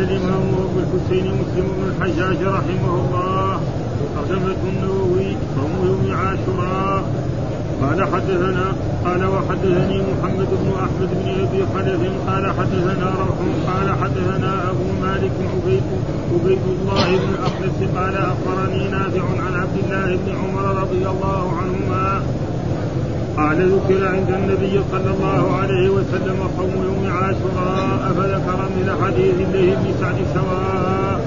الإمام أبو الحسين مسلم بن الحجاج رحمه الله. ترجمة النووي صوم يوم عاشوراء. قال حدثنا قال وحدثني محمد بن أحمد بن أبي خلف قال حدثنا روح قال حدثنا أبو مالك عبيد عبيد الله بن الاخنس قال أخبرني نافع عن عبد الله بن عمر رضي الله عنهما قال ذكر عند النبي صلى الله عليه وسلم قوم يوم عاشوراء فذكر من حديث الله بن سعد سواء؟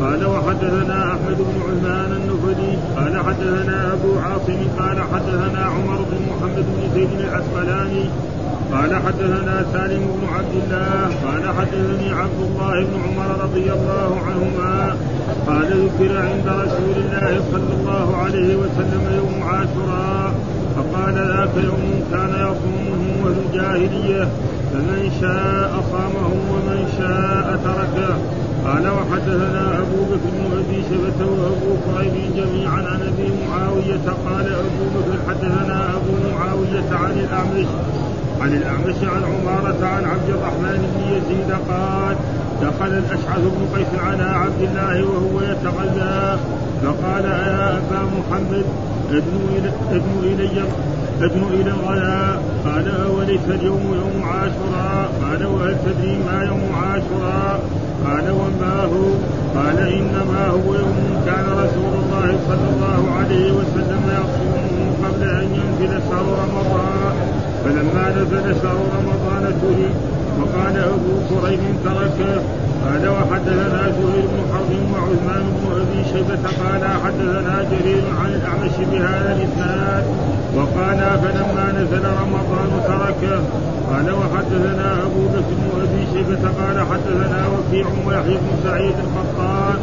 قال وحدثنا أحمد بن عثمان النفلي قال حدثنا أبو عاصم قال حدثنا عمر بن محمد بن زيد العسقلاني قال حدثنا سالم بن عبد الله قال حدثني عبد الله بن عمر رضي الله عنهما قال ذكر عند رسول الله صلى الله عليه وسلم يوم عاشوراء. فقال ذاك يوم كان يصومه أهل الجاهليه فمن شاء صامه ومن شاء تركه. قال وحدثنا أبو بكر بن ابي شبه وابو قريب جميعا عن أبي معاوية. قال أبو بكر حدثنا أبو معاوية عن الأعمش عن الأعمش عن عمارة عن عبد الرحمن بن يزيد قال دخل الأشعث بن قيس على عبد الله وهو يتغذى فقال يا أبا محمد ادنو إلي. ادنو إلى الغداء قال أوليس اليوم يوم عاشوراء؟ قال وهل تدري ما يوم عاشوراء؟ قال وما هو؟ قال إنما هو يوم كان رسول الله صلى الله عليه وسلم يصومه قبل أن ينزل شهر رمضان. فلما نزل شهر رمضان تري وقال أبو كريم تركه. قال وحدثنا زهير بن حرب وعثمان بن أبي شيبة قال حدثنا جرير عن الأعمش بهذا الإسناد وقال فلما نزل رمضان تركه. قال وحدثنا أبو بكر بن أبي شيبة قال حدثنا وكيع ويحيى بن سعيد القطان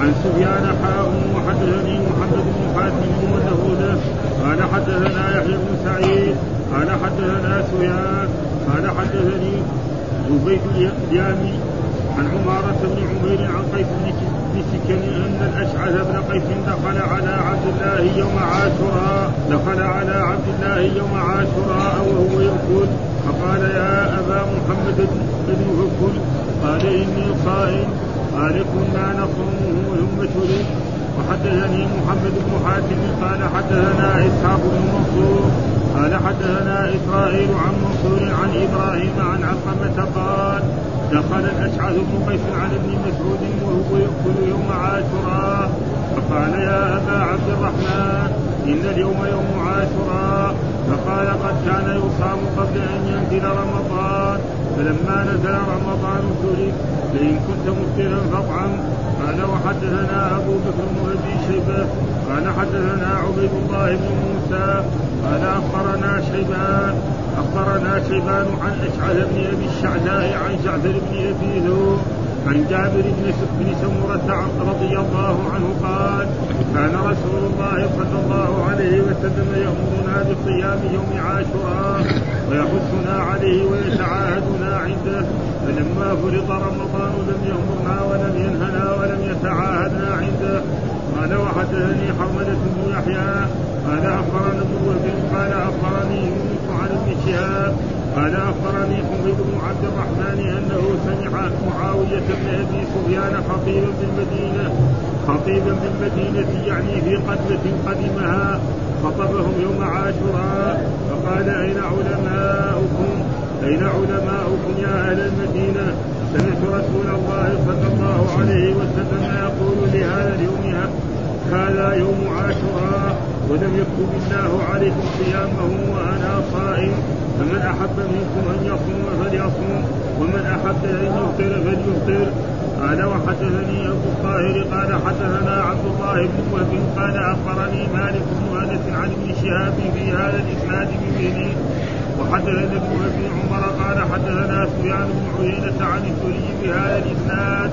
عن سفيان حاء وحدثني محمد بن حاتم وله له. قال حدثنا يحيى بن سعيد. قال حدثنا سفيان. قال حدثني زبيد اليامي عن عمارة بن عمير عن قيس بن سكن أن الأشعث بن قيس دخل على عبد الله يوم عاشوراء دخل على عبد الله يوم عاشوراء وهو يأكل. فقال يا أبا محمد ابن فكل قال إني صائم قال كنا نصومه ثم شرب. وحدثني محمد بن حاتم. قال حدثنا إسحاق بن منصور. قال حدثنا إسرائيل عن منصور عن إبراهيم عن علقمة قال دخل الأشعث بن قيس على ابن مسعود وهو يأكل يوم عاشوراء. فقال يا أبا عبد الرحمن إن اليوم يوم عاشوراء. فقال قد كان يصام قبل أن ينزل رمضان. فلما نزل رمضان ترك فإن كنت مفطرا فاطعم. قال وحدثنا أبو بكر بن أبي شيبة. قال حدثنا عبيد الله بن موسى. قال أخبرنا شيبان. أخبرنا شيبان عن أشعث بن أبي الشعثاء عن جعفر بن أبي ذو عن جابر بن سمرة رضي الله عنه قال كان رسول الله صلى الله عليه وسلم يأمرنا بصيام يوم عاشوراء ويحثنا عليه ويتعاهدنا عنده فلما فرض رمضان لم يأمرنا ولم ينهنا ولم يتعاهدنا عنده. قال وحدثني حرملة بن يحيى. قال أخبرنا ابن قال أخبرني يونس عن ابن شهاب. قال أخبرني حميد بن عبد الرحمن أنه سمع معاوية بن أبي سفيان خطيبا بالمدينة خطيبا بالمدينة يعني في قتله قدمها خطبهم يوم عاشوراء فقال أين علماؤكم؟ أين علماؤكم يا أهل المدينة؟ سمعت رسول الله صلى الله عليه وسلم يقول لهذا اليوم هذا يوم عاشوراء ولم يكتب الله عليكم صيامه وأنا صائم. فمن أحب منكم أن يصوم فليصوم ومن أحب ان يفطر فليفطر. قال وحدثني أبو الطاهر قال حدثنا عبد الله بن وهب قال أخبرني مالك بن أنس عن ابن شهاب في هذا الإسناد بمثله وحدثنا ابن أبي عمر قال حدثنا سفيان بن عيينة عن الثري بهذا الإسناد.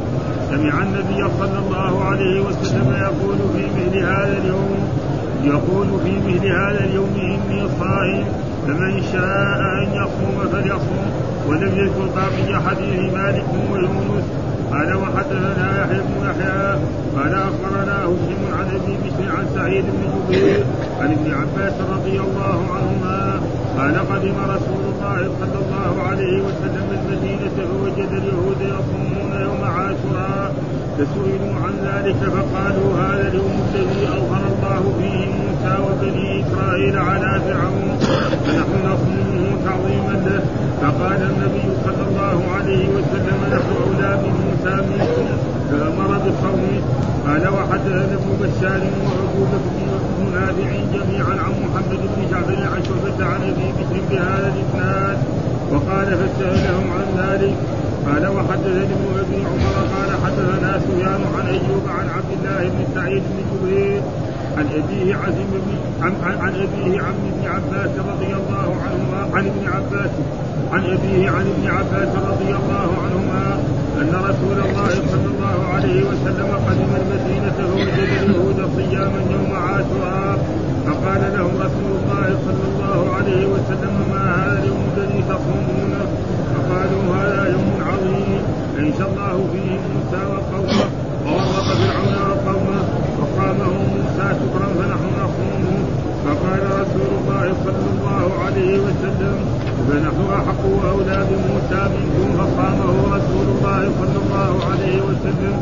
سمع النبي صلى الله عليه وسلم يقول في مثل هذا اليوم يقول في مثل هذا اليوم إني صائم. فمن شاء أن يصوم فليصوم ولم يذكر باقي حديث مالك ويونس قال وحدثنا يحيى بن يحيى قال أخبرنا هشيم عن أبي بشر عن سعيد بن جبير عن ابن عباس رضي الله عنهما قال قدم رسول الله صلى الله عليه وسلم المدينة فوجد اليهود يصومون يوم عاشوراء فسئلوا عن ذلك فقالوا هذا اليوم الذي أظهر الله فيه وبني إسرائيل على فرعون فنحن نصومه تعظيما له. فقال النبي صلى الله عليه وسلم نحن أولى بموسى منكم. فأمر بصومه قال وحدثنا ابن بشار وعقوبة بن نافع جميعا عن محمد بن جعفر عن شعبة عن أبي بكر بهذا الإسناد. وقال فسألهم عن ذلك. قال وحدثني ابن أبي عمر. قال حدثنا سفيان عن أيوب عن عبد الله بن سعيد بن جبير عن أبيه عزم بن عن, عن أبيه عن ابن عباس رضي الله عنهما عن ابن عباس. عن أبيه عن ابن عباس رضي الله عنهما أن رسول الله صلى الله عليه وسلم قدم المدينة فوجد اليهود صياما يوم عاشوراء. فقال لهم رسول الله صلى الله عليه وسلم ما هذا اليوم الذي تصومونه فقالوا هذا يوم عظيم. عيش الله فيه موسى وقومه. وورط فرعون وقومه. وقامه موسى شكرا فنحن نصومه فقال رسول الله صلى الله عليه وسلم فنحن احق واولى بموسى منكم فقامه رسول الله صلى الله عليه وسلم.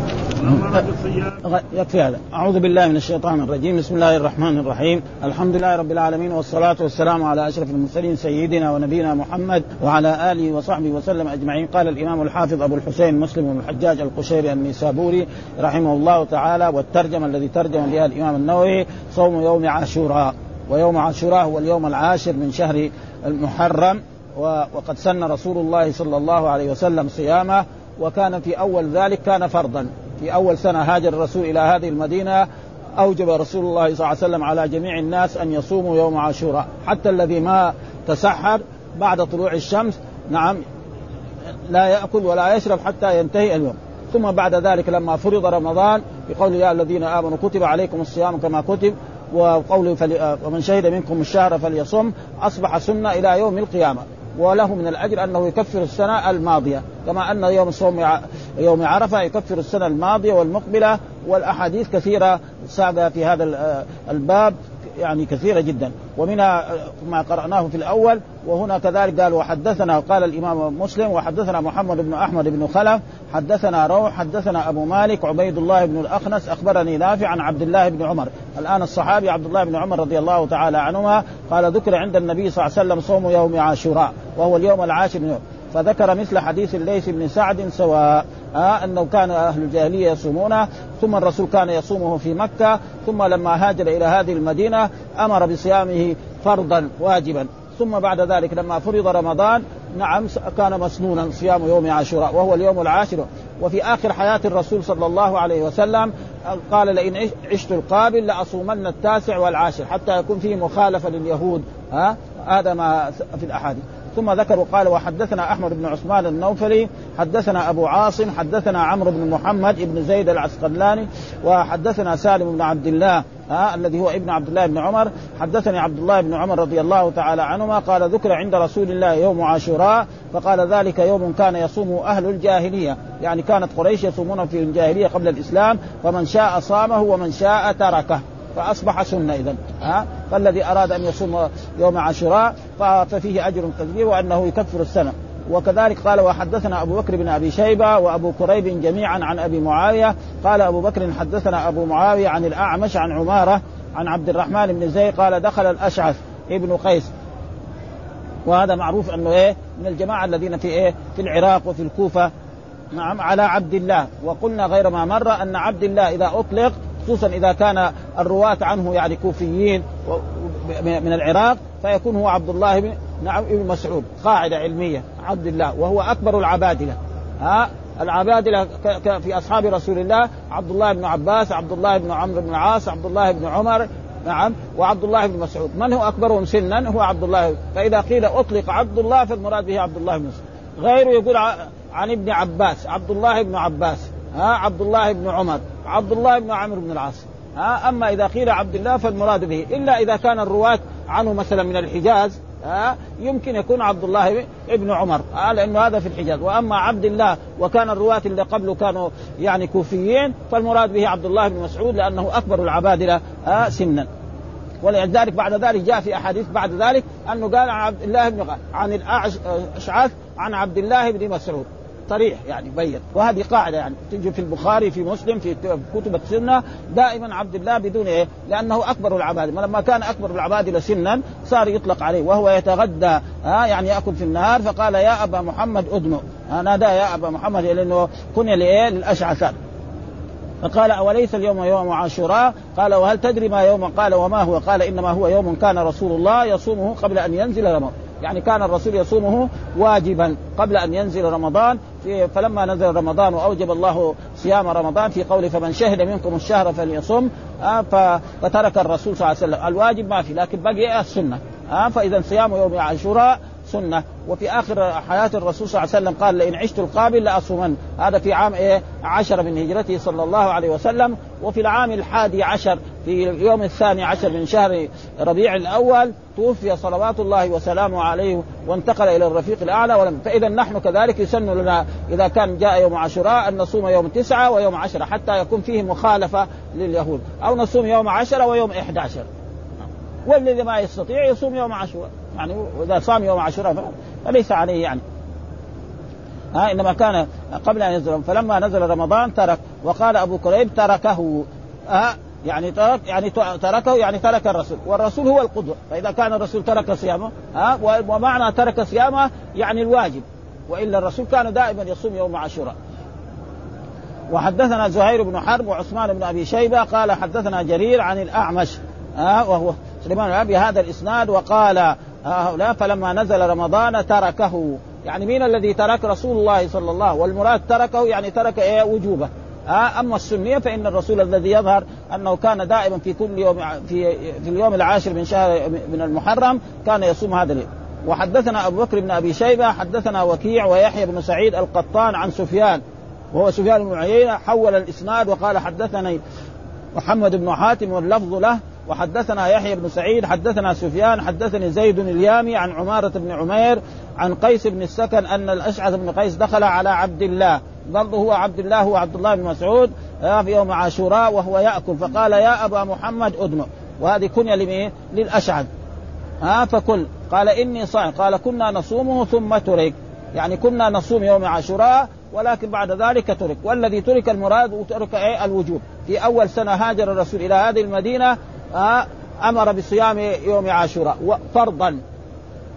يكفي هذا، أعوذ بالله من الشيطان الرجيم، بسم الله الرحمن الرحيم، الحمد لله رب العالمين والصلاة والسلام على أشرف المرسلين سيدنا ونبينا محمد وعلى آله وصحبه وسلم أجمعين، قال الإمام الحافظ أبو الحسين مسلم بن الحجاج القشيري النيسابوري رحمه الله تعالى والترجمة الذي ترجم بها الإمام النووي صوم يوم عاشوراء. ويوم عاشوراء هو اليوم العاشر من شهر المحرم. وقد سن رسول الله صلى الله عليه وسلم صيامه وكان في أول ذلك كان فرضا. في أول سنة هاجر الرسول إلى هذه المدينة أوجب رسول الله صلى الله عليه وسلم على جميع الناس أن يصوموا يوم عاشوراء. حتى الذي ما تسحر بعد طلوع الشمس نعم لا يأكل ولا يشرب حتى ينتهي اليوم. ثم بعد ذلك لما فرض رمضان بقول يا الذين آمنوا كتب عليكم الصيام كما كتب وقوله فل... ومن شهد منكم الشهر فليصم أصبح سنة إلى يوم القيامة. وله من الأجر أنه يكفر السنة الماضية كما أن يوم صوم يوم عرفة يكفر السنة الماضية والمقبلة والأحاديث كثيرة ساق في هذا الباب. يعني كثيرة جدا. ومنها ما قرأناه في الأول وهنا كذلك قال وحدثنا قال الإمام مسلم وحدثنا محمد بن أحمد بن خلف حدثنا روح حدثنا أبو مالك عبيد الله بن الأخنس أخبرني نافع عن عبد الله بن عمر. الآن الصحابي عبد الله بن عمر رضي الله تعالى عنهما قال ذكر عند النبي صلى الله عليه وسلم صوم يوم عاشوراء وهو اليوم العاشر من يوم. فذكر مثل حديث الليث بن سعد سواء آه أنه كان أهل الجاهلية يصومونه ثم الرسول كان يصومه في مكة ثم لما هاجر إلى هذه المدينة أمر بصيامه فرضا واجبا. ثم بعد ذلك لما فرض رمضان نعم كان مسنونا صيام يوم عاشوراء وهو اليوم العاشر. وفي آخر حياة الرسول صلى الله عليه وسلم قال لئن عشت القابل لأصومن التاسع والعاشر حتى يكون فيه مخالفة لليهود. ها هذا ما في الأحاديث. ثم ذكر وقال وحدثنا أحمد بن عثمان النوفلي حدثنا أبو عاصم حدثنا عمرو بن محمد بن زيد العسقلاني وحدثنا سالم بن عبد الله ها الذي هو ابن عبد الله بن عمر. حدثني عبد الله بن عمر رضي الله تعالى عنهما قال ذكر عند رسول الله يوم عاشوراء فقال ذلك يوم كان يصومه أهل الجاهلية. يعني كانت قريش يصومون في الجاهلية قبل الإسلام فمن شاء صامه ومن شاء تركه فأصبح سنة اذا ها فالذي أراد أن يصوم يوم عاشوراء ففيه أجر كبير وأنه يكفر السنة. وكذلك قال وحدثنا أبو بكر بن أبي شيبة وأبو كريب جميعا عن أبي معاوية. قال أبو بكر حدثنا أبو معاوية عن الأعمش عن عمارة عن عبد الرحمن بن زيد قال دخل الأشعث ابن قيس. وهذا معروف أنه إيه؟ من الجماعة الذين في إيه؟ في العراق وفي الكوفة. نعم على عبد الله. وقلنا غير ما مر أن عبد الله إذا أطلق خصوصا إذا كان الرواة عنه يعني كوفيين من العراق فيكون هو عبد الله بن نعم ابن مسعود قاعدة علمية عبد الله وهو أكبر العبادلة. ها؟ العبادلة في أصحاب رسول الله عبد الله بن عباس عبد الله بن عمرو بن العاص عبد الله بن عمر نعم وعبد الله بن مسعود. من هو أكبرهم سنا؟ هو عبد الله. فإذا قيل أطلق عبد الله فالمراد به عبد الله بن مسعود. غيره يقول عن ابن عباس عبد الله بن عباس ها؟ عبد الله بن عمر عبد الله بن عمرو بن العاص. ها أما إذا قيل عبد الله فالمراد به. إلا إذا كان الرواة عنه مثلا من الحجاز ها يمكن يكون عبد الله ابن عمر ها لأنه هذا في الحجاز. وأما عبد الله وكان الرواة اللي قبله كانوا يعني كوفيين فالمراد به عبد الله بن مسعود لأنه أكبر العبادلة سنا. ولذلك بعد ذلك جاء في أحاديث بعد ذلك أنه قال عن عبد الله بن عن الاشعث عن عبد الله بن مسعود. صريح يعني بين وهذه قاعدة يعني تجي في البخاري في مسلم في كتب السنة. دائما عبد الله بدون إيه؟ لأنه أكبر العباد لما كان أكبر العباد سنا صار يطلق عليه وهو يتغدى ها يعني يأكل في النهار فقال يا أبا محمد أدنو. نادى يا أبا محمد لأنه كني لايه للاشعث فقال أوليس اليوم يوم عاشوراء؟ قال وهل تدري ما يوم؟ قال وما هو؟ قال إنما هو يوم كان رسول الله يصومه قبل أن ينزل رمضان. يعني كان الرسول يصومه واجبا قبل أن ينزل رمضان. فلما نزل رمضان وأوجب الله صيام رمضان في قوله فمن شهد منكم الشهر فليصم آه، فترك الرسول صلى الله عليه وسلم. الواجب ما في لكن بقي السنة. آه، فإذا صيام يوم عاشوراء سنة. وفي آخر حياة الرسول صلى الله عليه وسلم قال لئن عشت القابل لأصومن هذا في عام إيه؟ عشر من هجرته صلى الله عليه وسلم. وفي العام الحادي عشر في اليوم الثاني عشر من شهر ربيع الأول توفي صلوات الله وسلامه عليه وانتقل إلى الرفيق الأعلى. ولم فاذا نحن كذلك يسن لنا إذا كان جاء يوم عاشوراء أن نصوم يوم تسعة ويوم عشرة حتى يكون فيه مخالفة لليهود. أو نصوم يوم عشرة ويوم 11 والذي ما يستطيع يصوم يوم عاشوراء. يعني واذا صام يوم عاشوراء فليس عليه يعني. ها إنما كان قبل أن ينزل فلما نزل رمضان ترك وقال أبو كريب تركه. ها يعني ترك يعني تركه يعني ترك الرسول. والرسول هو القدوة. فإذا كان الرسول ترك صيامه ها ومعنى ترك صيامه يعني الواجب. وإلا الرسول كان دائما يصوم يوم عاشوراء. وحدثنا زهير بن حرب وعثمان بن أبي شيبة قال حدثنا جرير عن الأعمش ها وهو سليمان بن هذا الإسناد وقال هؤلاء فلما نزل رمضان تركه. يعني مين الذي ترك رسول الله صلى الله والمراد تركه يعني ترك إيه؟ وجوبه. أما السنية فإن الرسول الذي يظهر أنه كان دائما في كل يوم في في اليوم العاشر من شهر من المحرم كان يصوم هذا اليوم. وحدثنا أبو بكر بن أبي شيبة حدثنا وكيع ويحيى بن سعيد القطان عن سفيان. وهو سفيان بن عيينة حول الإسناد وقال حدثني محمد بن حاتم واللفظ له. وحدثنا يحيى بن سعيد حدثنا سفيان حدثني زيد اليامي عن عمارة بن عمير عن قيس بن السكن أن الأشعث بن قيس دخل على عبد الله. برضه هو عبد الله هو عبد الله بن مسعود آه، في يوم عاشوراء وهو يأكل فقال يا أبا محمد أدنو وهذه كنية لمين؟ للأشعث. ها فكل قال إني صائم. قال كنا نصومه ثم ترك. يعني كنا نصوم يوم عاشوراء ولكن بعد ذلك ترك. والذي ترك المراد وترك إيه؟ الوجوب. في أول سنة هاجر الرسول إلى هذه المدينة آه أمر بصيام يوم عاشوراء. فرضا.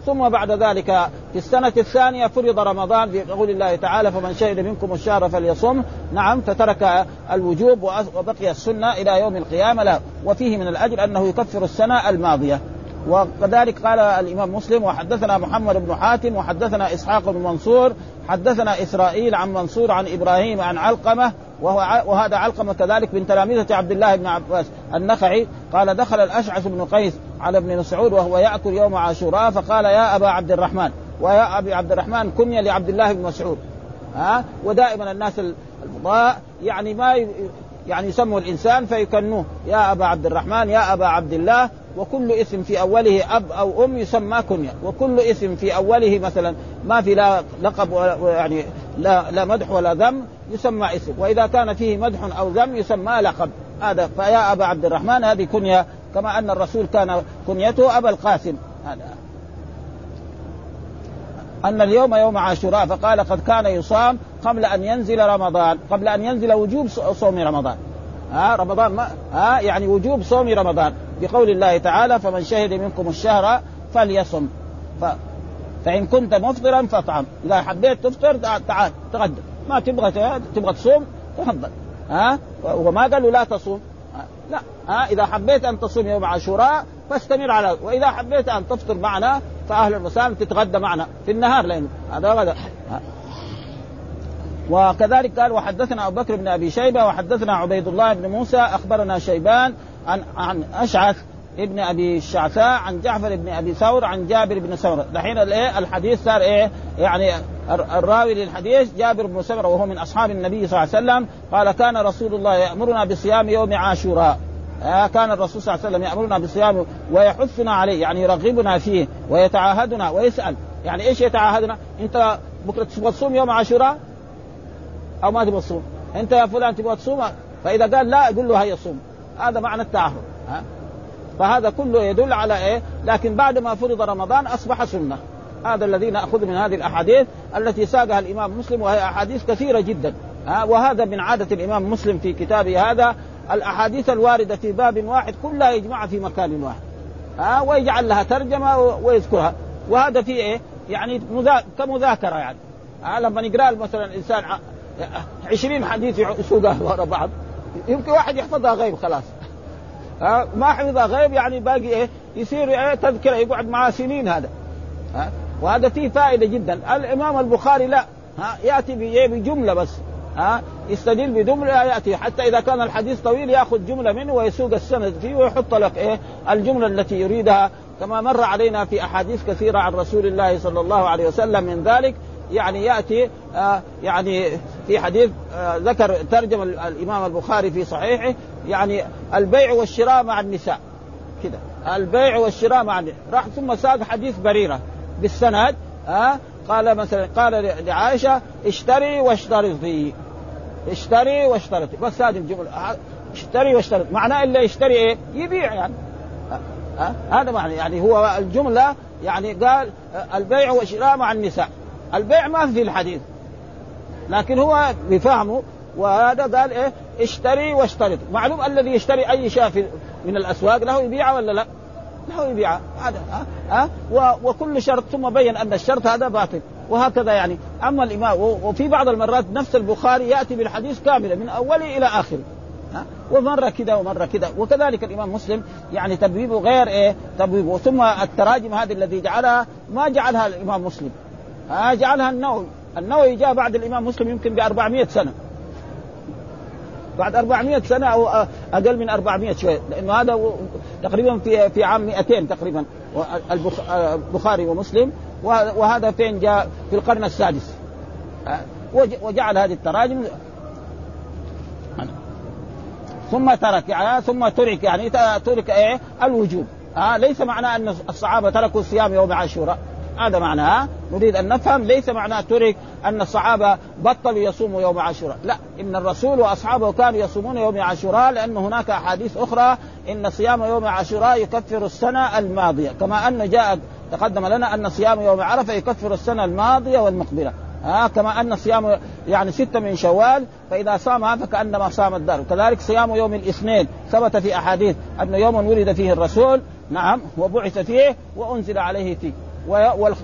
ثم بعد ذلك في السنة الثانية فرض رمضان بقول الله تعالى فمن شهد منكم الشهر فليصم. نعم فترك الوجوب وبقي السنة إلى يوم القيامة لا وفيه من الأجر أنه يكفر السنة الماضية. وكذلك قال الإمام مسلم وحدثنا محمد بن حاتم وحدثنا إسحاق بن منصور حدثنا إسرائيل عن منصور عن إبراهيم عن علقمة وهو وهذا علقمة كذلك من تلامذه عبد الله بن عباس النخعي. قال دخل الأشعث بن قيس على ابن مسعود وهو يأكل يوم عاشوراء فقال يا أبا عبد الرحمن ويا أبي عبد الرحمن كنيه لعبد الله بن مسعود. ها؟ ودائما الناس الفضاء يعني ما يعني يسموا الإنسان فيكنوه. يا أبا عبد الرحمن يا أبا عبد الله وكل اسم في أوله أب أو أم يسمى كنية. وكل اسم في أوله مثلا ما في لا لقب يعني لا لا مدح ولا ذم يسمى اسم. وإذا كان فيه مدح أو ذم يسمى لقب. هذا فيا أبا عبد الرحمن هذه كنية كما أن الرسول كان كنيته أبا القاسم. أن اليوم يوم عاشوراء فقال قد كان يصام قبل أن ينزل رمضان قبل أن ينزل وجوب صوم رمضان. ها رمضان ما ها يعني وجوب صوم رمضان. بقول الله تعالى فمن شهد منكم الشهر فليصم. ف... فإن كنت مفطرا فاطعم. إذا حبيت تفطر تعال تغدى ما تبغى تبغى تصوم تفضل. ها؟ وما قالوا لا تصوم. لا. ها إذا حبيت أن تصوم يوم عاشوراء فاستمر على وإذا حبيت أن تفطر معنا فاهلا وسهلا تتغدى معنا في النهار لأنه هذا غدا وكذلك قال وحدثنا أبو بكر بن أبي شيبة وحدثنا عبيد الله بن موسى أخبرنا شيبان عن عن أشعث ابن أبي الشعثاء عن جعفر بن أبي ثور عن جابر بن سمرة. دحين الايه الحديث صار إيه يعني الراوي للحديث جابر بن سمرة وهو من أصحاب النبي صلى الله عليه وسلم. قال كان رسول الله يأمرنا بصيام يوم عاشوراء. آه كان الرسول صلى الله عليه وسلم يأمرنا بصيام ويحثنا عليه يعني يرغبنا فيه ويتعاهدنا ويسأل. يعني إيش يتعاهدنا؟ أنت بكرة تبغى تصوم يوم عاشوراء؟ أو ما تبغى تصوم؟ أنت يا فلان تبغى تصوم؟ فإذا قال لا يقول له هيا صوم. هذا معنى التعهد ها؟ فهذا كله يدل على إيه؟ لكن بعد ما فرض رمضان أصبح سنة. هذا الذي نأخذ من هذه الأحاديث التي ساقها الإمام مسلم وهي أحاديث كثيرة جدا. ها وهذا من عادة الإمام مسلم في كتابه هذا. الأحاديث الواردة في باب واحد كلها يجمعها في مكان واحد. ها ويجعل لها ترجمة ويذكرها. وهذا في إيه؟ يعني مذا... كمذاكرة يعني. ها لما نقرا مثلا الانسان 20 حديث يسوقها ورا بعض يمكن واحد يحفظها غيب خلاص. ها ما حفظها غيب يعني باقي إيه يصير إيه تذكرة يقعد معاه سنين هذا. ها وهذا فيه فائدة جدا. الإمام البخاري لا ها يأتي بجملة بس ها يستدل بجملة يأتي. حتى إذا كان الحديث طويل يأخذ جملة منه ويسوق السند فيه ويحط لك إيه الجملة التي يريدها. كما مر علينا في أحاديث كثيرة عن رسول الله صلى الله عليه وسلم من ذلك. يعني يأتي آه يعني في حديث آه ذكر ترجم الإمام البخاري في صحيحه يعني البيع والشراء مع النساء كده. البيع والشراء مع النساء. راح ثم ساق حديث بريرة بالسند آه قال مثلا قال لعائشة اشتري واشترطي اشتري واشترطي بس هذه الجملة اشتري واشترط معناه إلا يشتري إيه؟ يبيع يعني؟ هذا معنى. يعني هو الجملة يعني قال البيع والشراء مع النساء. البيع ما في الحديث. لكن هو بفهمه وهذا قال إيه؟ اشتري واشترط. معلوم الذي يشتري أي شيء من الأسواق له يبيعه ولا لا؟ له يبيعه هذا ها أه؟ وكل شرط ثم بين أن الشرط هذا باطل. وهكذا يعني. أما الإمام وفي بعض المرات نفس البخاري يأتي بالحديث كاملا من أوله إلى آخره. ها ومره كذا ومره كذا. وكذلك الإمام مسلم يعني تبويبه غير إيه؟ تبويبه. ثم التراجم هذه الذي جعلها ما جعلها الإمام مسلم. ها جعلها النووي. النووي جاء بعد الإمام مسلم يمكن ب 400 سنة. بعد 400 سنة أو أقل من 400 شوية لأنه هذا تقريبا في في عام 200 تقريبا. البخاري ومسلم. وهذا فين جاء؟ في القرن السادس. وجعل هذه التراجم. ثم ترك يعني ثم ترك يعني ترك إيه؟ الوجوب. آه ليس معناه أن الصحابة تركوا صيام يوم عاشوراء. هذا معناه نريد أن نفهم ليس معناه ترك أن الصحابة بطلوا يصوموا يوم عاشوراء. لا إن الرسول وأصحابه كانوا يصومون يوم عاشوراء لأن هناك أحاديث أخرى إن صيام يوم عاشوراء يكفر السنة الماضية. كما أن جاء تقدم لنا أن صيام يوم عرفة يكفر السنة الماضية والمقبلة. ها كما أن صيام يعني ستة من شوال فإذا صامها فكأنما صام الدار. كذلك صيام يوم الاثنين ثبت في أحاديث انه يوم ولد فيه الرسول. نعم وبعث فيه وأنزل عليه فيه.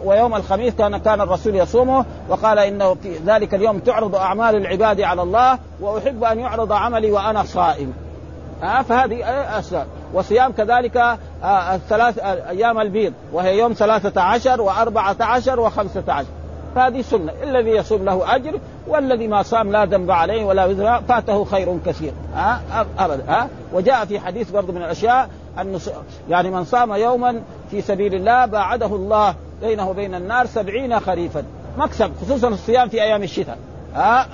ويوم الخميس كان كان الرسول يصومه وقال إنه في ذلك اليوم تعرض أعمال العباد على الله وأحب أن يعرض عملي وأنا صائم. ها فهذه اسباب وصيام كذلك آه الثلاث أيام البيض وهي يوم ثلاثة عشر وأربعة عشر وخمسة عشر. فهذه سنة. الذي يصوم له أجر والذي ما صام لا ذنب عليه ولا وزر فاته خير كثير. أبدا. وجاء في حديث برضه من الأشياء أن يعني من صام يوما في سبيل الله باعده الله بينه وبين النار سبعين خريفا. مكسب خصوصا الصيام في أيام الشتاء.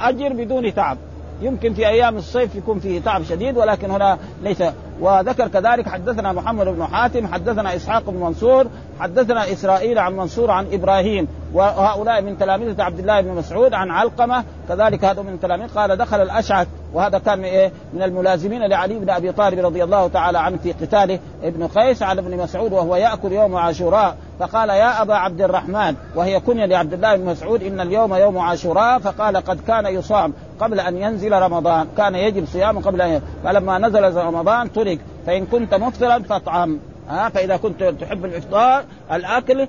أجر بدون تعب. يمكن في أيام الصيف يكون فيه تعب شديد ولكن هنا ليس وذكر كذلك حدثنا محمد بن حاتم حدثنا إسحاق بن منصور حدثنا إسرائيل عن منصور عن إبراهيم وهؤلاء من تلامذه عبد الله بن مسعود عن علقمة كذلك هذا من تلاميذ قال دخل الأشعث وهذا كان إيه؟ من الملازمين لعلي بن أبي طالب رضي الله تعالى عنه في قتاله ابن قيس على ابن مسعود وهو يأكل يوم عاشوراء فقال يا أبا عبد الرحمن وهي كنية لعبد الله بن مسعود إن اليوم يوم عاشوراء فقال قد كان يصام. قبل أن ينزل رمضان. كان يجب صيامه قبل أن ينزل فلما نزل رمضان ترك. فإن كنت مفطرا فاطعم. ها فإذا كنت تحب الإفطار الأكل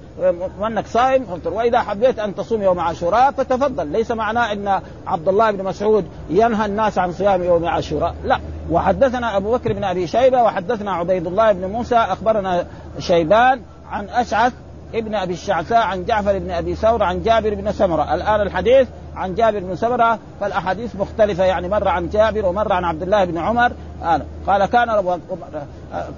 وانك صائم افطر وإذا حبيت أن تصوم يوم عاشوراء فتفضل. ليس معناه إن عبد الله بن مسعود ينهى الناس عن صيام يوم عاشوراء. لا. وحدثنا أبو بكر بن أبي شيبة وحدثنا عبيد الله بن موسى أخبرنا شيبان عن أشعث ابن أبي الشعثاء عن جعفر بن أبي ثور عن جابر بن سمرة. الآن الحديث عن جابر بن سمرة فالأحاديث مختلفة. يعني مره عن جابر ومره عن عبد الله بن عمر. قال كان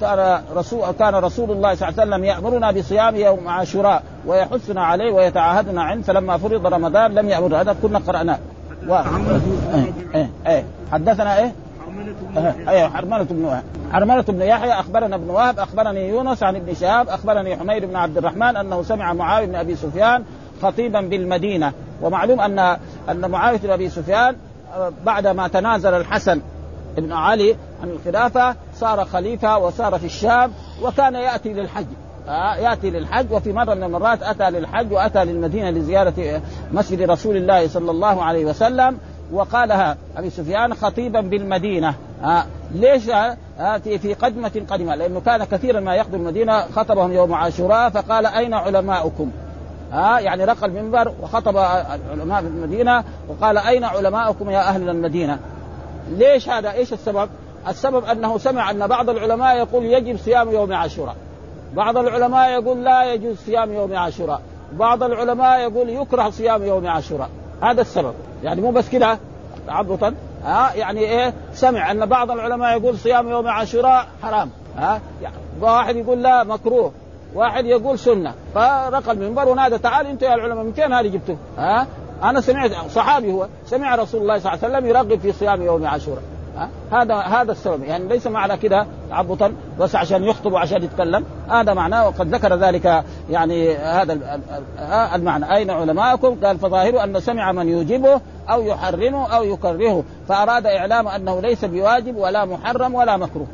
كان رسول كان رسول الله صلى الله عليه وسلم يأمرنا بصيام يوم عاشوراء ويحثنا عليه ويتعاهدنا عنه فلما فرض رمضان لم يامر هذا كنا قرأناه. و... إيه إيه إيه. حدثنا إيه؟ إيه حرملة بن حرملة بن يحيى أخبرنا ابن وهب أخبرني يونس عن ابن شهاب أخبرني حمير بن عبد الرحمن أنه سمع معاويه بن أبي سفيان خطيبا بالمدينة. ومعلوم ان أن معاوية بن أبي سفيان بعد ما تنازل الحسن بن علي عن الخلافة صار خليفة وصار في الشام وكان يأتي للحج. آه يأتي للحج وفي مرة من المرات أتى للحج وأتى للمدينة لزيارة مسجد رسول الله صلى الله عليه وسلم. وقالها أبي سفيان خطيبا بالمدينة. آه ليش آه في قدمة قدمة؟ لأنه كان كثيرا ما يقدم المدينة خطبهم يوم عاشوراء فقال أين علماؤكم؟ ها يعني رقى المنبر وخطب علماء المدينة وقال أين علماؤكم يا أهل المدينة؟ ليش هذا؟ إيش السبب؟ السبب أنه سمع أن بعض العلماء يقول يجب صيام يوم عاشوراء. بعض العلماء يقول لا يجوز صيام يوم عاشوراء. بعض العلماء يقول يكره صيام يوم عاشوراء. هذا السبب، يعني مو بس كده تعبطا ها يعني إيه؟ سمع أن بعض العلماء يقول صيام يوم عاشوراء حرام، ها؟ يعني واحد يقول لا مكروه، واحد يقول سنة. فرقى المنبر ونادى تعال أنتم يا العلماء من فين هذه جبتوا؟ ها؟ أنا سمعت صحابي هو سمع رسول الله صلى الله عليه وسلم يرغب في صيام يوم عاشوراء؟ هذا هذا السبب. يعني ليس معنى كده تعبطا بس عشان يخطب وعشان يتكلم. هذا معناه وقد ذكر ذلك يعني هذا المعنى. أين علماءكم؟ قال فظاهره أن سمع من يوجبه أو يحرمه أو يكرهه. فأراد إعلام أنه ليس بواجب ولا محرم ولا مكروه.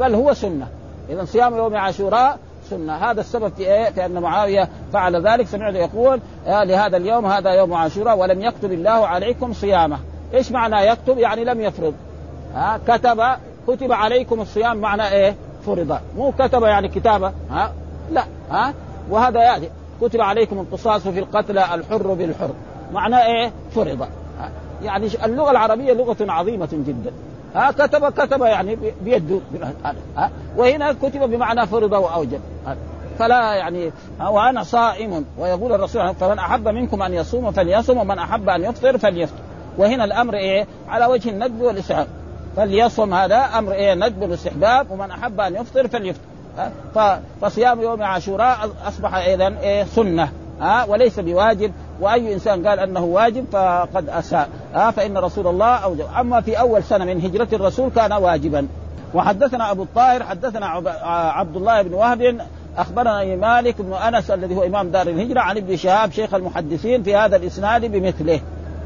بل هو سنة. اذا صيام يوم عاشوراء سنة. هذا السبب في إيه؟ في أن معاوية فعل ذلك. سمعت يقول آه لهذا اليوم هذا يوم عاشوراء ولم يكتب الله عليكم صيامه. إيش معنى يكتب؟ يعني لم يفرض. ها آه كتب كتب عليكم الصيام معنى إيه؟ فرض. مو كتب يعني كتابة. ها لا. ها وهذا يعني كتب عليكم القصاص في القتلى الحر بالحر. معناه إيه؟ فرض. يعني اللغة العربية لغة عظيمة جدا. ها كتب كتب يعني بيده. ها وهنا كتب بمعنى فرض وأوجب. فلا يعني وأنا صائم. ويقول الرسول فمن أحب منكم أن يصوم فليصوم ومن أحب أن يفطر فليفطر. وهنا الأمر إيه؟ على وجه الندب والاستحباب فليصوم هذا أمر إيه؟ ندب والاستحباب ومن أحب أن يفطر فليفطر. فصيام يوم عاشوراء أصبح اذا إيه؟ سنة. ها وليس بواجب. وأي إنسان قال أنه واجب فقد أساء. ها فإن رسول الله أوجب. أما في أول سنة من هجرة الرسول كان واجبا. وحدثنا أبو الطاهر حدثنا عبد الله بن وهب أخبرنا مالك بن أنس الذي هو إمام دار الهجرة عن ابن شهاب شيخ المحدثين في هذا الإسناد بمثله.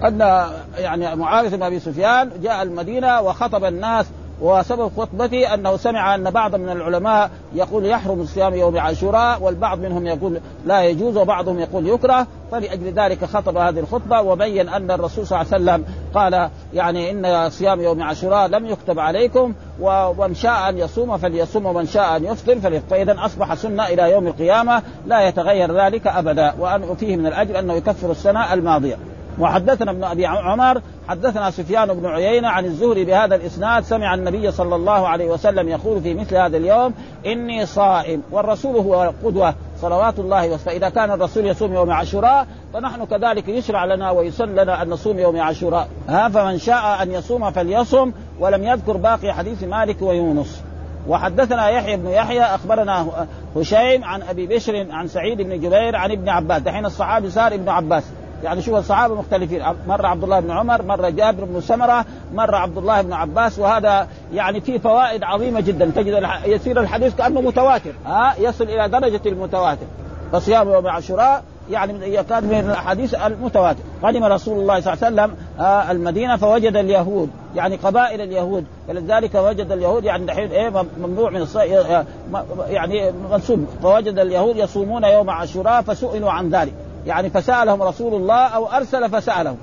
أن يعني معاوية بن أبي سفيان جاء المدينة وخطب الناس وسبب خطبته أنه سمع أن بعض من العلماء يقول يحرم الصيام يوم عاشوراء والبعض منهم يقول لا يجوز وبعضهم يقول يكره فلأجل ذلك خطب هذه الخطبة وبين أن الرسول صلى الله عليه وسلم قال يعني إن صيام يوم عاشوراء لم يكتب عليكم ومن شاء أن يصوم فليصوم ومن شاء أن يفطر فليفطر. فإذا أصبح سنه إلى يوم القيامة لا يتغير ذلك أبدا وأن فيه من الأجر أنه يكفر السنة الماضية. وحدثنا ابن أبي عمر حدثنا سفيان بن عيينة عن الزهري بهذا الإسناد سمع النبي صلى الله عليه وسلم يقول في مثل هذا اليوم إني صائم والرسول هو القدوة صلوات الله وسلم فإذا كان الرسول يصوم يوم عاشوراء فنحن كذلك يشرع لنا ويسن لنا أن نصوم يوم عاشوراء. ها فمن شاء أن يصوم فليصم ولم يذكر باقي حديث مالك ويونس. وحدثنا يحيى بن يحيى أخبرنا هشيم عن أبي بشر عن سعيد بن جبير عن ابن عباس. دحين الصحابي صار ابن عباس. يعني شوف الصحابة مختلفين. مرة عبد الله بن عمر مرة جابر بن سمرة مرة عبد الله بن عباس وهذا يعني فيه فوائد عظيمة جدا. تجد يصير الحديث كأنه متواتر. ها يصل إلى درجة المتواتر. فصيام يوم عاشوراء يعني يكاد من الاحاديث المتواتر. قدم رسول الله صلى الله عليه وسلم آه المدينة فوجد اليهود يعني قبائل اليهود. فلذلك وجد اليهود يعني دحين إيه ممنوع من الص... يعني منسوب فوجد اليهود يصومون يوم عاشوراء فسئلوا عن ذلك. يعني فسألهم رسول الله أو أرسل فسألهم.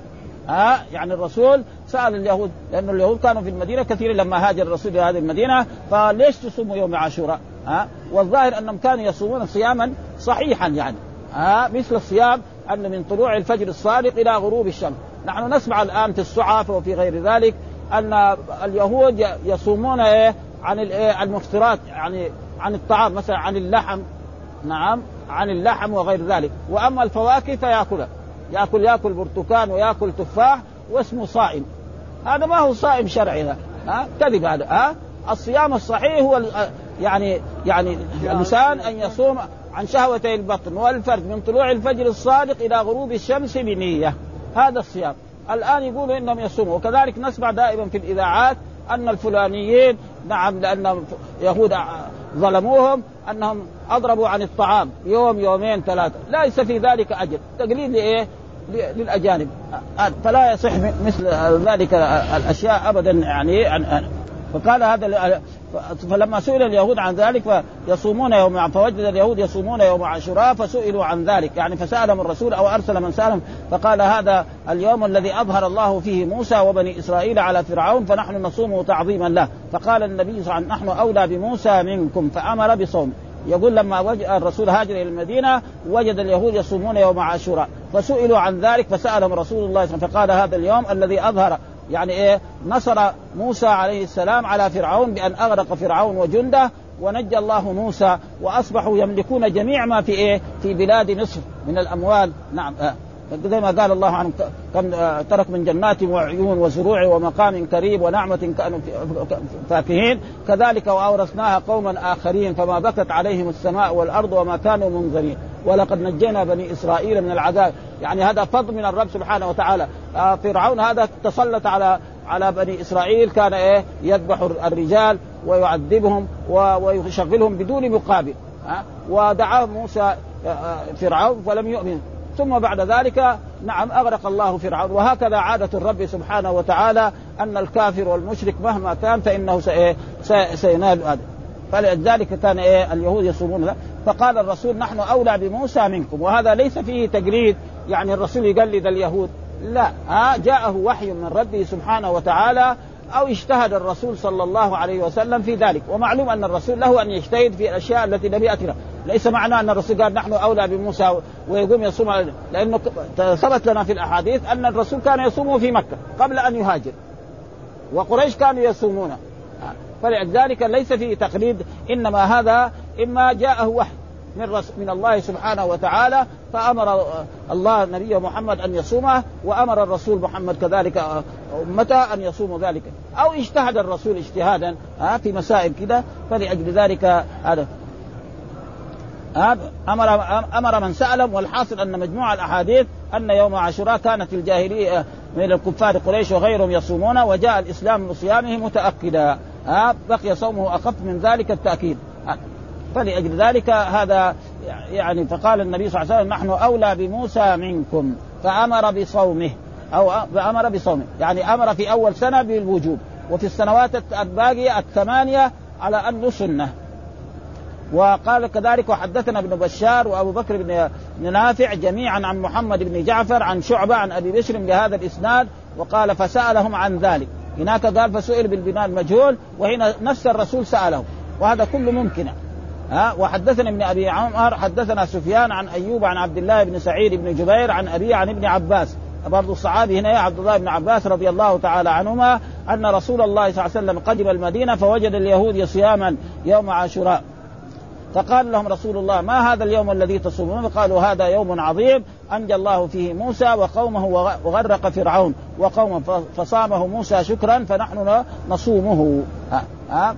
ها آه يعني الرسول سأل اليهود لأن اليهود كانوا في المدينة كثير لما هاجر الرسول إلى هذه المدينة فليش تصوموا يوم عاشوراء؟ ها آه والظاهر أنهم كانوا يصومون صياما صحيحا يعني. ها آه مثل الصيام أن من طلوع الفجر الصادق إلى غروب الشمس، نحن نسمع الآن في الصحف وفي غير ذلك أن اليهود يصومون إيه؟ عن المفطرات يعني عن الطعام مثلا عن اللحم. نعم. عن اللحم وغير ذلك. وأما الفواكه فيأكلها. ياكل يأكل برتقال ويأكل تفاح واسمه صائم. هذا ما هو صائم شرعي ها؟ كذب هذا. ها؟ الصيام الصحيح هو يعني يعني الانسان أن يصوم عن شهوتي البطن والفرد من طلوع الفجر الصادق إلى غروب الشمس بنية. هذا الصيام. الآن يقولوا إنهم يصوموا. وكذلك نسمع دائما في الإذاعات أن الفلانيين نعم لأن يهود ظلموهم أنهم أضربوا عن الطعام يوم يومين ثلاثة. ليس في ذلك أجر. تقليد لإيه؟ للأجانب. فلا يصح مثل ذلك الأشياء ابدا يعني فقال هذا فلما سئل اليهود عن ذلك فيصومون يوم فوجد اليهود يصومون يوم عاشوراء فسئلوا عن ذلك. يعني فسألهم الرسول أو أرسل من سألهم فقال هذا اليوم الذي أظهر الله فيه موسى وبني إسرائيل على فرعون فنحن نصومه تعظيما له. فقال النبي صلى الله عليه وسلم نحن أولى بموسى منكم فأمر بصوم. يقول لما الرسول هاجر إلى المدينة وجد اليهود يصومون يوم عاشوراء. فسئلوا عن ذلك فسألهم رسول الله صلى الله عليه وسلم فقال هذا اليوم الذي أظهر يعني إيه؟ نصر موسى عليه السلام على فرعون بأن أغرق فرعون وجنده ونجى الله موسى وأصبحوا يملكون جميع ما في إيه؟ في بلاد مصر من الأموال. نعم آه. زي ما قال الله عنهم كم آه، ترك من جنات وعيون وزروع ومقام كريم ونعمة كانوا فاكهين. كذلك وأورثناها قوما آخرين فما بكت عليهم السماء والأرض وما كانوا منذرين ولقد نجينا بني إسرائيل من العذاب. يعني هذا فضل من الرب سبحانه وتعالى. آه، فرعون هذا تسلط على على بني إسرائيل. كان إيه؟ يذبح الرجال ويعذبهم ويشغلهم بدون مقابل. ودعاه موسى آه، فرعون فلم يؤمن. ثم بعد ذلك نعم أغرق الله فرعون. وهكذا عادة الرب سبحانه وتعالى أن الكافر والمشرك مهما كان فإنه سينال هذا. فلذلك كان إيه اليهود يصومون فقال الرسول نحن أولى بموسى منكم وهذا ليس فيه تجريد. يعني الرسول يقلد اليهود. لا ها جاءه وحي من ربه سبحانه وتعالى أو اجتهد الرسول صلى الله عليه وسلم في ذلك. ومعلوم أن الرسول له أن يجتهد في الأشياء التي لم ياتي ليس معنى أن الرسول قال نحن أولى بموسى ويقوم يصوم لأنه ثبت لنا في الأحاديث أن الرسول كان يصوم في مكة قبل أن يهاجر وقريش كانوا يصومون فلذلك ليس فيه تقليد إنما هذا إما جاءه وحي من رس من الله سبحانه وتعالى فأمر الله نبيه محمد أن يصومه وأمر الرسول محمد كذلك أمته أن يصوموا ذلك. أو اجتهد الرسول اجتهادا في مسائل كده فلأجل ذلك هذا. أمر أمر من سألهم والحاصل أن مجموع الأحاديث أن يوم عاشوراء كانت الجاهليه من الكفار قريش وغيرهم يصومون وجاء الإسلام من صيامه متاكدا بقي صومه أخف من ذلك التأكيد. فلأجل ذلك هذا يعني فقال النبي صلى الله عليه وسلم نحن أولى بموسى منكم. فأمر بصومه أو فأمر بصومه. يعني أمر في أول سنة بالوجوب وفي السنوات الباقية الثمانية على أنه سنة وقال كذلك وحدثنا ابن بشار وابو بكر بن نافع جميعا عن محمد بن جعفر عن شعبة عن أبي بشر بهذا الإسناد وقال فسألهم عن ذلك. هناك قال فسئل بالبناء المجهول وهنا نفس الرسول سألهم وهذا كله ممكن ها وحدثنا ابن أبي عمر حدثنا سفيان عن أيوب عن عبد الله بن سعيد بن جبير عن أبي عن ابن عباس. برضو الصحابي هنا عبد الله بن عباس رضي الله تعالى عنهما أن رسول الله صلى الله عليه وسلم قدم المدينة فوجد اليهود صياما يوم عاشوراء. فقال لهم رسول الله ما هذا اليوم الذي تصومون؟ قالوا هذا يوم عظيم أنجى الله فيه موسى وقومه وغرق فرعون وقومه فصامه موسى شكرا فنحن نصومه. ها ها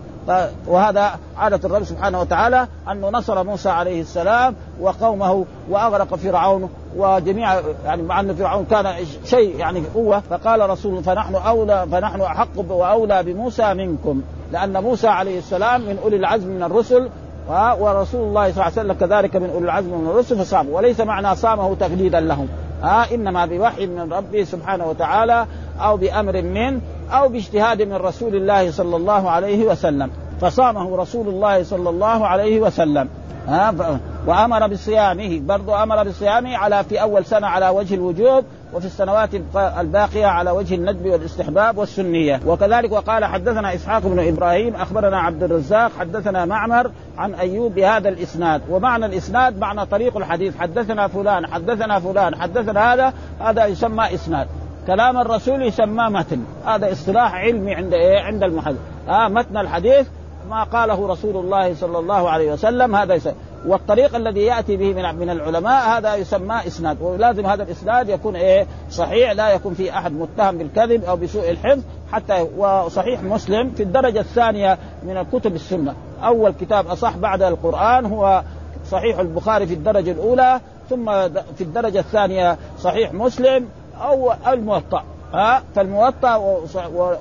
وهذا عادة الرب سبحانه وتعالى أنه نصر موسى عليه السلام وقومه وأغرق فرعون وجميع يعني مع أن فرعون كان شيء يعني قوة فقال رسول فنحن أولى فنحن أحق وأولى بموسى منكم لأن موسى عليه السلام من أولي العزم من الرسل ورسول الله صلى الله عليه وسلم كذلك من أولي العزم من الرسل فصام وليس معنى صامه تقليدا لهم. ها؟ إنما بوحي من ربه سبحانه وتعالى أو بأمر منه أو باجتهاد من رسول الله صلى الله عليه وسلم. فصامه رسول الله صلى الله عليه وسلم. ها؟ وأمر بصيامه. برضو أمر بصيامه على في أول سنة على وجه الوجوب وفي السنوات الباقية على وجه الندب والاستحباب والسنية. وكذلك وقال حدثنا إسحاق بن إبراهيم أخبرنا عبد الرزاق حدثنا معمر عن أيوب بهذا الإسناد. ومعنى الإسناد معنى طريق الحديث. حدثنا فلان حدثنا فلان حدثنا هذا هذا يسمى إسناد. كلام الرسول يسمى متن. هذا اصطلاح علمي عند إيه؟ عند المحدث آه متن الحديث ما قاله رسول الله صلى الله عليه وسلم هذا يسمى والطريق الذي يأتي به من من العلماء هذا يسمى إسناد. ولازم هذا الإسناد يكون إيه؟ صحيح لا يكون في أحد متهم بالكذب أو بسوء الحفظ حتى وصحيح مسلم في الدرجة الثانية من الكتب السنة. أول كتاب أصح بعد القرآن هو صحيح البخاري في الدرجة الأولى ثم في الدرجة الثانية صحيح مسلم أو الموطأ. ها؟ فالموطأ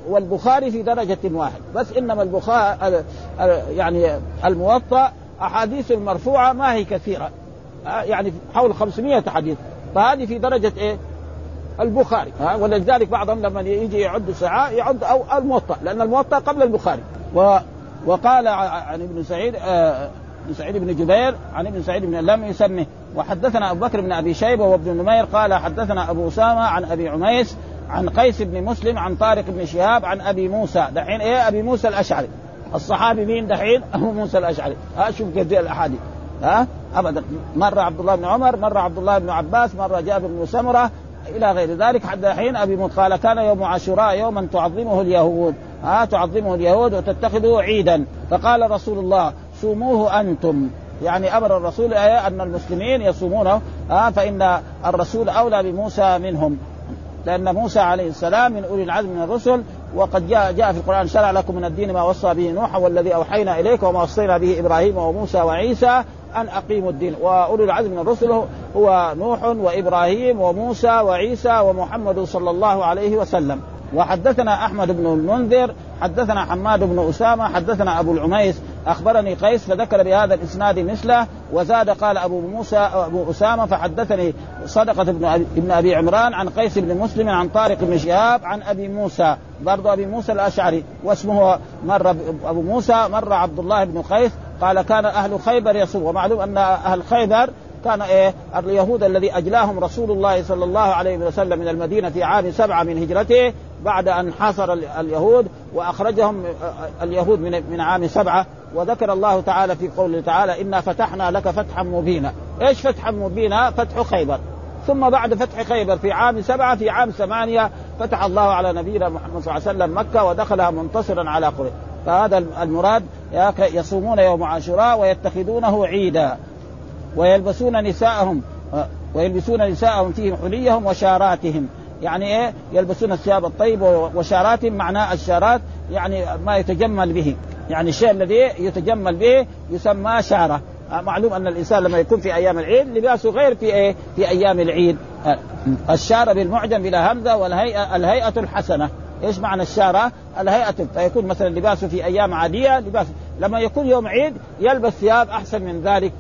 والبخاري في درجة واحد. بس إنما البخاري يعني الموطأ أحاديث المرفوعة ما هي كثيرة. يعني حول 500 حديث. فهذه في درجة إيه؟ البخاري. ها ولذلك بعضهم لما يجي يعد ساعة يعد أو الموطأ لأن الموطأ قبل البخاري. و وقال عن ابن سعيد آه بن سعيد بن جبير عن ابن سعيد بن لم يسمه. وحدثنا أبو بكر بن أبي شيبة وابن نمير قال حدثنا أبو أسامة عن أبي عميس عن قيس بن مسلم عن طارق بن شهاب عن أبي موسى. دحين إيه؟ أبي موسى الأشعري. الصحابي مين دحين؟ ابو موسى الأشعري. ها شوف قد الأحاديث. ها؟ ابدا. مرة عبد الله بن عمر مرة عبد الله بن عباس مرة جابر بن سمرة إلى غير ذلك. حتى حين أبي موسى قال كان يوم عاشوراء يوما تعظمه اليهود. ها تعظمه اليهود وتتخذه عيدا. فقال رسول الله صوموه أنتم. يعني أمر الرسول أن المسلمين يصومونه. ها فإن الرسول أولى بموسى منهم. لأن موسى عليه السلام من أولي العزم من الرسل وقد جاء جاء في القرآن شرع لكم من الدين ما وصى به نوح والذي أوحينا إليك وما وصينا به إبراهيم وموسى وعيسى أن أقيموا الدين. وأولو العزم من الرسل هو نوح وإبراهيم وموسى وعيسى ومحمد صلى الله عليه وسلم. وحدثنا أحمد بن المنذر حدثنا حماد بن أسامة حدثنا أبو العميس أخبرني قيس فذكر بهذا الإسناد مثله وزاد قال أبو موسى أبو أسامة فحدثني صدقة بن أبي, عمران عن قيس بن مسلم عن طارق بن شهاب عن أبي موسى. برضو أبي موسى الأشعري واسمه مر أبو موسى مر عبد الله بن قيس قال كان أهل خيبر يصوم. ومعلوم أن أهل خيبر كان إيه؟ اليهود الذي أجلاهم رسول الله صلى الله عليه وسلم من المدينة في عام سبعة من هجرته بعد أن حاصر اليهود وأخرجهم اليهود من من عام سبعة. وذكر الله تعالى في قوله تعالى إنا فتحنا لك فتحا مبينا، إيش فتحا مبينا؟ فتح خيبر، ثم بعد فتح خيبر في عام سبعة في عام ثمانية فتح الله على نبينا محمد صلى الله عليه وسلم مكة ودخلها منتصرا على قريش، فهذا المراد يصومون يوم عاشوراء ويتخذونه عيدا ويلبسون نساءهم ويلبسون نساءهم فيهم حليهم وشاراتهم. يعني إيه؟ يلبسون الثياب الطيب وشاراتهم معناه الشارات يعني ما يتجمل به. يعني الشيء الذي يتجمل به يسمى شارة. معلوم أن الإنسان لما يكون في أيام العيد لباسه غير في إيه؟ في أيام العيد. الشارة بالمعجم بلا همزة والهيئه الهيئة الحسنة. إيش معنى الشارة؟ الهيئة فيكون مثلا لباسه في أيام عادية لباس لما يكون يوم عيد يلبس ثياب أحسن من ذلك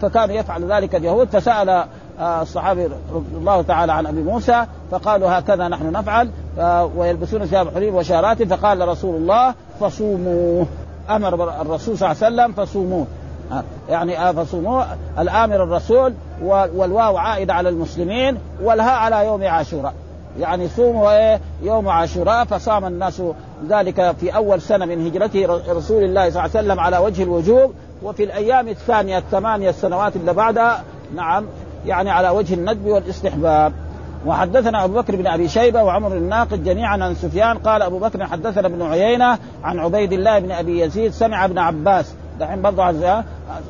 فكانوا يفعل ذلك اليهود. فسأل الصحابي رضي الله تعالى عن أبي موسى فقالوا هكذا نحن نفعل ويلبسون ثياب حرير وشارات. فقال رسول الله فصوموه أمر الرسول صلى الله عليه وسلم فصوموه يعني فصوموه الآمر الرسول والواو عائدة على المسلمين والهاء على يوم عاشوراء. يعني صوموا إيه؟ يوم عاشوراء فصام الناس ذلك في أول سنة من هجرته رسول الله صلى الله عليه وسلم على وجه الوجوب. وفي الأيام الثانية الثمانية السنوات اللي بعدها نعم يعني على وجه الندب والاستحباب. وحدثنا أبو بكر بن أبي شيبة وعمر الناقد جميعا عن سفيان قال أبو بكر حدثنا ابن عيينة عن عبيد الله بن أبي يزيد سمع ابن عباس دحين برضه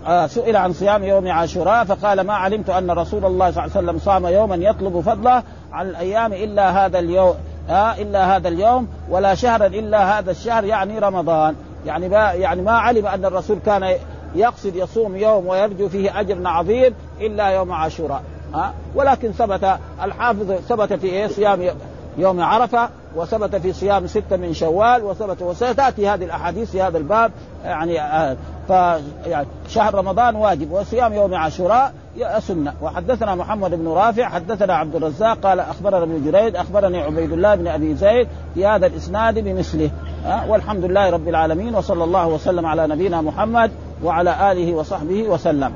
آه، سئل عن صيام يوم عاشوراء فقال ما علمت أن رسول الله صلى الله عليه وسلم صام يوما يطلب فضله عن الأيام إلا هذا اليوم آه إلا هذا اليوم ولا شهرا إلا هذا الشهر يعني رمضان. يعني ما يعني ما علم أن الرسول كان يقصد يصوم يوم ويرجو فيه أجر عظيم إلا يوم عاشوراء ها ولكن ثبت الحافظ ثبت في إيه؟ صيام يوم عرفة وثبت في صيام ستة من شوال وثبت وستاتي هذه الأحاديث في هذا الباب يعني آه يعني شهر رمضان واجب وصيام يوم عاشوراء سنة وحدثنا محمد بن رافع حدثنا عبد الرزاق قال أخبرنا ابن جريد أخبرني عبيد الله بن أبي زيد في هذا الإسناد بمثله أه؟ والحمد لله رب العالمين وصلى الله وسلم على نبينا محمد وعلى آله وصحبه وسلم